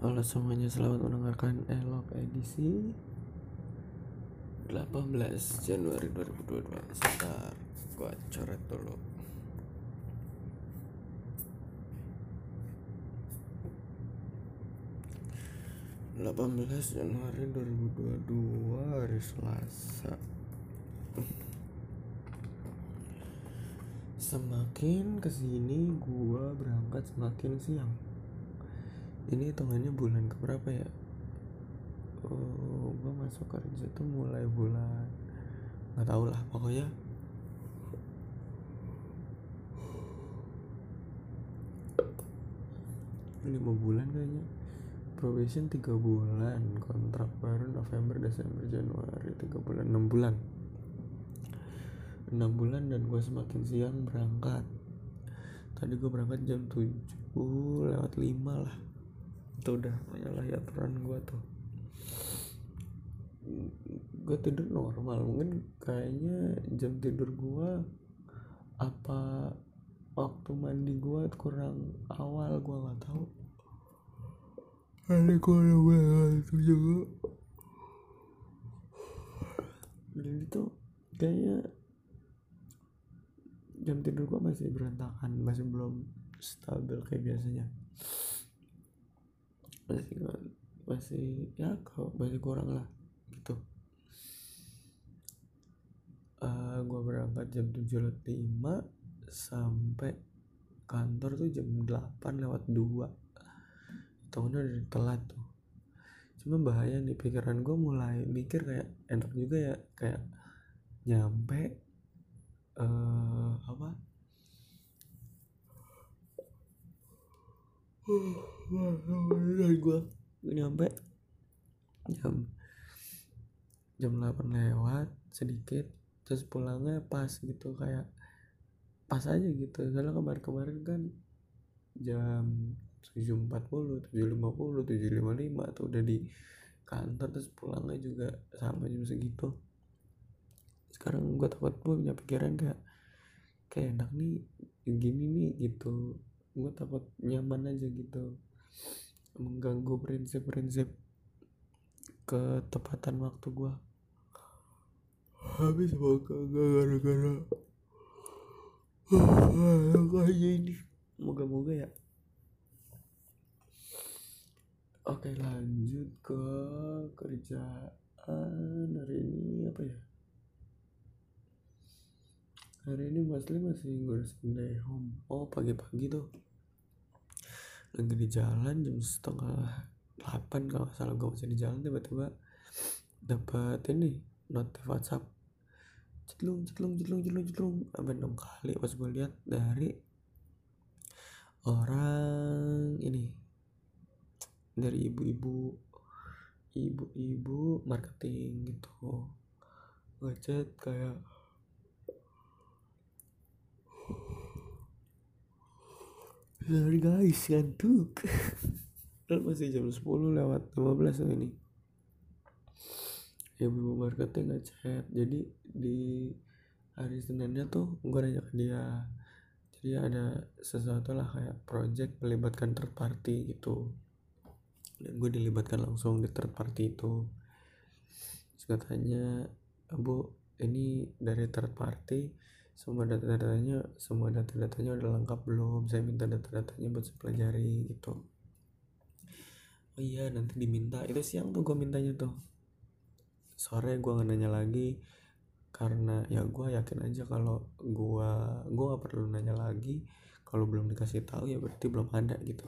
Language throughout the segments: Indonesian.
Halo semuanya, selamat mendengarkan Elok edisi 18 Januari 2022 Sebentar, gua coret dulu. delapan belas Januari 2022 hari Selasa. Semakin ke sini gua berangkat semakin siang Ini hitungannya bulan keberapa ya? Oh, Gua masuk kerja tuh mulai bulan nggak tau lah pokoknya lima bulan kayaknya. Probation tiga bulan kontrak baru November Desember Januari tiga bulan enam bulan. Enam bulan dan gue semakin siang berangkat. Tadi gue berangkat jam 7 lewat 5 lah itu udah menyalahi aturan gue tuh. Gue tidur normal mungkin kayaknya jam tidur gue apa waktu mandi gue kurang awal gue nggak tahu. Kali gue itu juga jadi tuh kayaknya jam tidur gue masih berantakan masih belum stabil kayak biasanya masih masih ya kok masih kurang lah gitu. Uh, gue berangkat jam 7 lewat 5 sampai kantor tuh jam 8 lewat 2 tahunnya udah telat tuh. Cuma bahaya nih pikiran gue mulai mikir kayak enak juga ya kayak nyampe uh, apa dan gue nyampe. Jam jam 8 lewat sedikit terus pulangnya pas gitu kayak pas aja gitu. Soalnya kemarin-kemarin kan jam 7.40, 7.50, 7.55 tuh udah di kantor terus pulangnya juga sama jam segitu. Sekarang gue takut gue punya pikiran kayak kayak enak nih gini nih gitu gue takut nyaman aja gitu. Mengganggu prinsip-prinsip ketepatan waktu gue habis gak gara-gara kayak ini. Moga-moga ya. Oke lanjut ke kerjaan hari ini. Apa ya hari ini Mas Lee masih ngurusin day home. Oh pagi-pagi tuh. Lagi di jalan jam setengah delapan kalau nggak salah. Gue masih di jalan tiba-tiba dapat ini notif WhatsApp. Cetlung cetlung cetlung cetlung cetlung. Sampai enam kali pas gue lihat dari orang ini. Dari ibu-ibu ibu-ibu marketing gitu. Ngechat kayak sorry guys ngantuk. Masih jam 10 lewat 15 ini. Ibu-ibu marketing ngechat. Jadi di hari Seninnya tuh gue nanya ke dia. Jadi ada sesuatu lah kayak project melibatkan third party gitu. Dan gue dilibatkan langsung di third party itu. Terus katanya bu ini dari third party semua data-datanya semua data-datanya udah lengkap belum? Saya minta data-datanya buat saya pelajari gitu. Oh iya nanti diminta. Itu siang tuh gue mintanya tuh. Sore gue nggak nanya lagi karena ya gue yakin aja kalau gue gue gak perlu nanya lagi. Kalau belum dikasih tahu ya berarti belum ada gitu.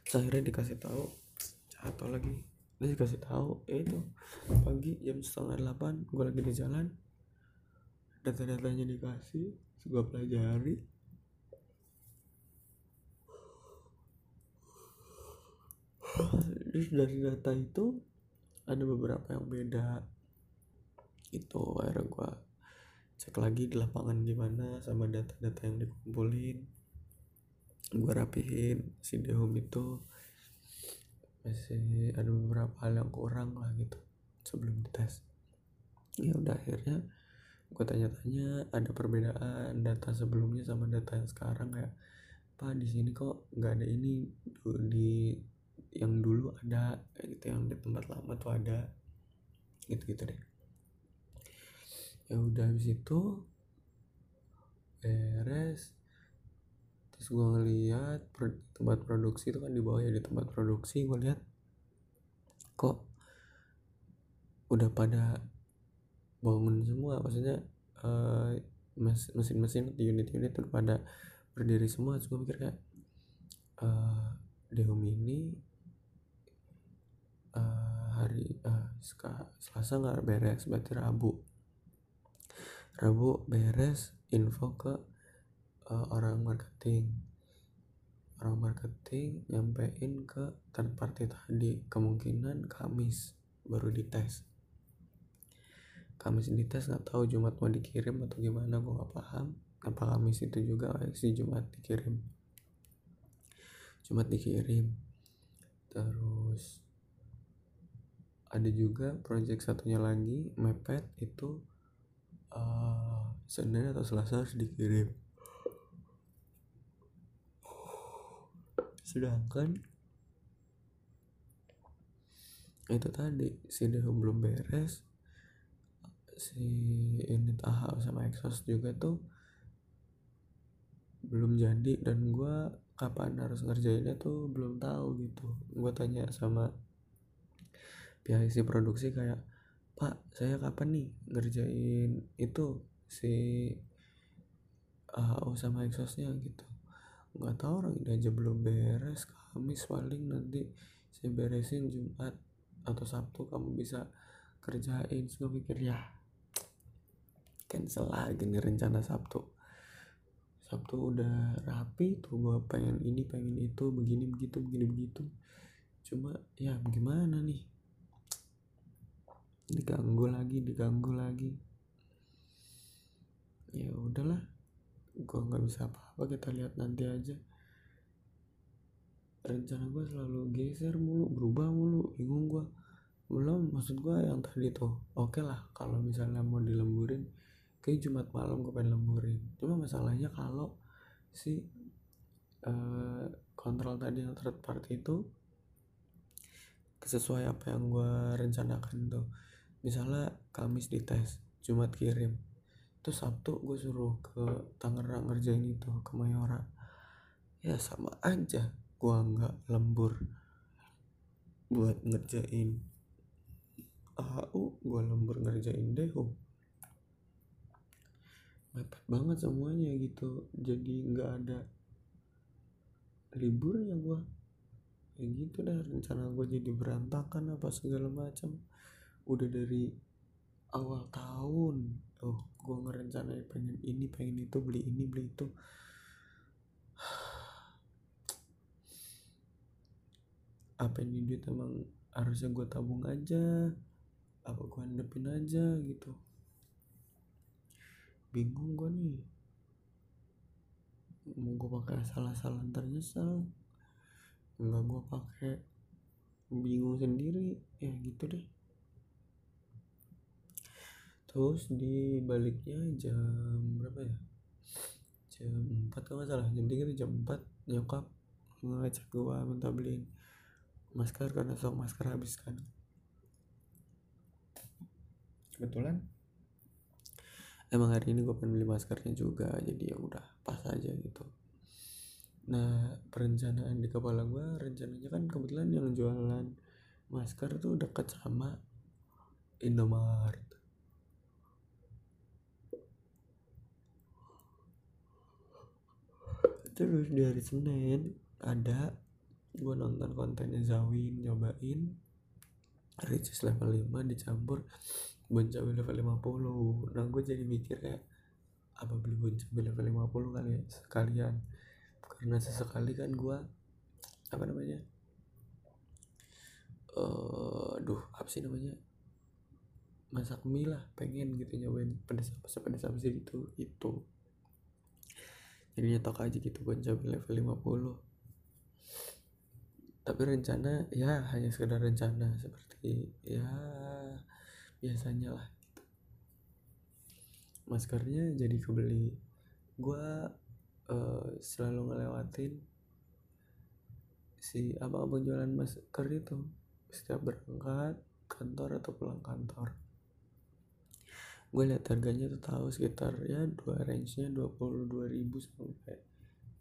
Terus akhirnya dikasih tahu jatuh lagi. Dia dikasih tahu eh itu pagi jam setengah delapan gue lagi di jalan data-datanya dikasih gue pelajari. Terus dari data itu ada beberapa yang beda. Itu akhirnya gue cek lagi di lapangan gimana sama data-data yang dikumpulin. Gue rapihin si dehum itu. Masih ada beberapa hal yang kurang lah gitu sebelum dites. Ya udah akhirnya gue tanya-tanya ada perbedaan data sebelumnya sama data yang sekarang? Kayak pak di sini kok nggak ada ini di ada kayak gitu yang di tempat lama tuh ada. Gitu gitu deh. Ya udah habis itu beres. Terus gue ngeliat tempat produksi itu kan di bawah ya di tempat produksi gue lihat kok udah pada bangun semua maksudnya uh, mesin-mesin di unit-unit udah pada berdiri semua. Terus gue mikir kayak uh, Dehum ini uh, hari uh, Selasa nggak beres berarti Rabu. Rabu beres info ke uh, orang marketing. Orang marketing nyampein ke third party tadi kemungkinan Kamis baru dites Kamis dites nggak tahu Jumat mau dikirim atau gimana gue nggak paham. Apa Kamis itu juga sih Jumat dikirim. Jumat dikirim. Terus ada juga project satunya lagi mepet itu uh, Senin atau Selasa harus dikirim. Sedangkan itu tadi si belum beres si unit AHA sama exhaust juga tuh belum jadi dan gue kapan harus ngerjainnya tuh belum tahu gitu. Gue tanya sama pihak isi produksi kayak pak saya kapan nih ngerjain itu si AHO sama exhaustnya? Gitu. Nggak tahu orang ini aja belum beres. Kamis paling nanti saya beresin Jumat atau Sabtu kamu bisa kerjain. Gue pikir ya cancel lagi nih rencana Sabtu. Sabtu udah rapi tuh gue pengen ini pengen itu begini begitu begini begitu. Cuma ya gimana nih? Diganggu lagi diganggu lagi. Ya udahlah gue nggak bisa apa-apa kita lihat nanti aja. Rencana gue selalu geser mulu berubah mulu bingung gue belum maksud gue yang tadi tuh oke okay lah kalau misalnya mau dilemburin kayak Jumat malam gue pengen lemburin. Cuma masalahnya kalau si uh, kontrol tadi yang third party itu sesuai apa yang gue rencanakan tuh. Misalnya Kamis dites Jumat kirim. Itu Sabtu gue suruh ke Tangerang ngerjain itu ke Mayora. Ya sama aja gue nggak lembur buat ngerjain. AHU gue lembur ngerjain Deho mepet banget semuanya gitu. Jadi nggak ada libur ya gue ya gitu dah rencana gue jadi berantakan apa segala macam udah dari awal tahun tuh gue ngerencanain pengen ini pengen itu beli ini beli itu. Apa ini duit emang harusnya gue tabung aja? Apa gue handepin aja gitu bingung gue nih. Mau gue pakai salah-salah ternyesal. Nggak gue pakai bingung sendiri. Ya gitu deh. Terus di baliknya jam berapa ya? Jam 4 kalau nggak salah. Jam 3 itu jam 4 nyokap ngecek gua minta beliin masker karena sok masker habis kan. Kebetulan emang hari ini gue pengen beli maskernya juga jadi ya udah pas aja gitu. Nah perencanaan di kepala gue rencananya kan kebetulan yang jualan masker tuh dekat sama Indomaret. Terus di hari Senin ada gue nonton kontennya Zawin nyobain. Ricis level 5 dicampur Boncawi level 50 nah gue jadi mikir kayak apa beli Boncawi level 50 kali ya? Sekalian. Karena sesekali kan gue apa namanya uh, aduh apa sih namanya masak mie lah pengen gitu nyobain pedas apa sih pedas apa sih gitu itu. Jadi nyetok aja gitu cabai level 50 tapi rencana ya hanya sekedar rencana seperti ya biasanya lah. Maskernya jadi kebeli. Gue uh, selalu ngelewatin si abang-abang jualan masker itu. Setiap berangkat kantor atau pulang kantor. Gue lihat harganya tuh tahu sekitar ya dua range nya dua puluh dua ribu sampai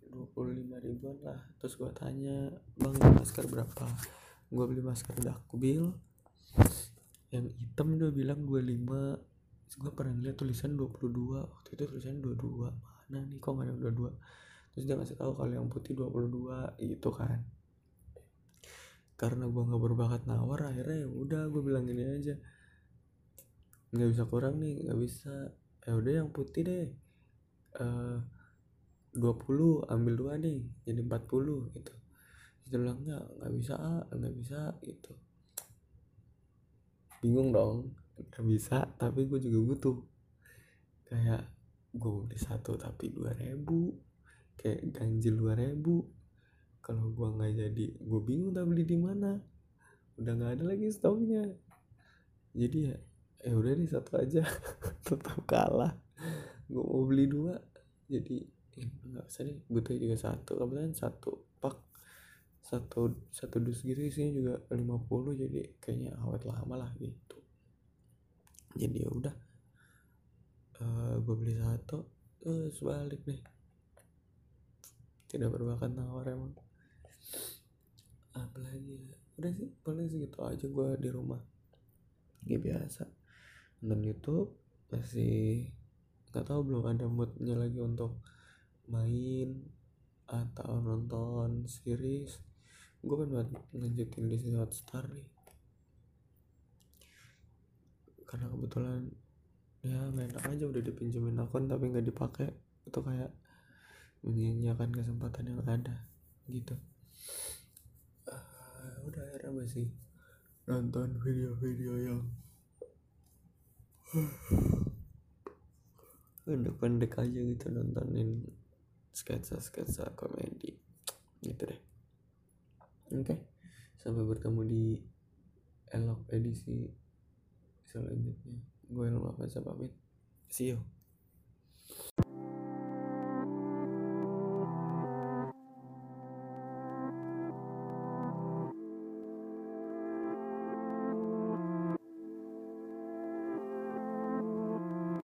dua puluh lima ribuan lah. Terus gue tanya bang masker berapa? Gue beli masker dakbil yang hitam dia bilang 25 terus gue pernah lihat tulisan 22 waktu itu tulisan 22 mana nih kok gak ada 22 terus dia ngasih tahu kalau yang putih 22 gitu kan. Karena gue nggak berbakat nawar akhirnya ya udah gue bilang gini aja. Nggak bisa kurang nih nggak bisa. Ya udah yang putih deh. Uh, 20 ambil dua nih jadi 40 gitu. Dia bilang nggak nggak bisa nggak bisa gitu bingung dong nggak bisa tapi gue juga butuh. Kayak gue beli satu tapi dua ribu kayak ganjil dua ribu. Kalau gue nggak jadi gue bingung tak beli di mana. Udah nggak ada lagi stoknya. Jadi ya eh udah nih satu aja. Tetap kalah. Gue mau beli dua jadi eh, nggak usah deh. Butuh juga satu kebetulan satu satu satu dus gitu isinya juga 50 jadi kayaknya awet lama lah gitu. Jadi ya udah uh, eh, gue beli satu terus balik deh. Tidak berbakat nawar emang. Apalagi ya udah sih paling segitu aja gue di rumah. Kayak biasa. Nonton YouTube masih nggak tahu belum ada moodnya lagi untuk main atau nonton series gue kan lanjutin Disney Hotstar nih. Karena kebetulan ya nggak enak aja udah dipinjemin akun tapi nggak dipakai. Itu kayak menyia-nyiakan kesempatan yang ada gitu. Uh, udah akhirnya masih nonton video-video yang pendek-pendek aja gitu nontonin sketsa-sketsa komedi. Gitu deh oke okay. sampai bertemu di elok edisi selanjutnya gue Elma Faza pamit see you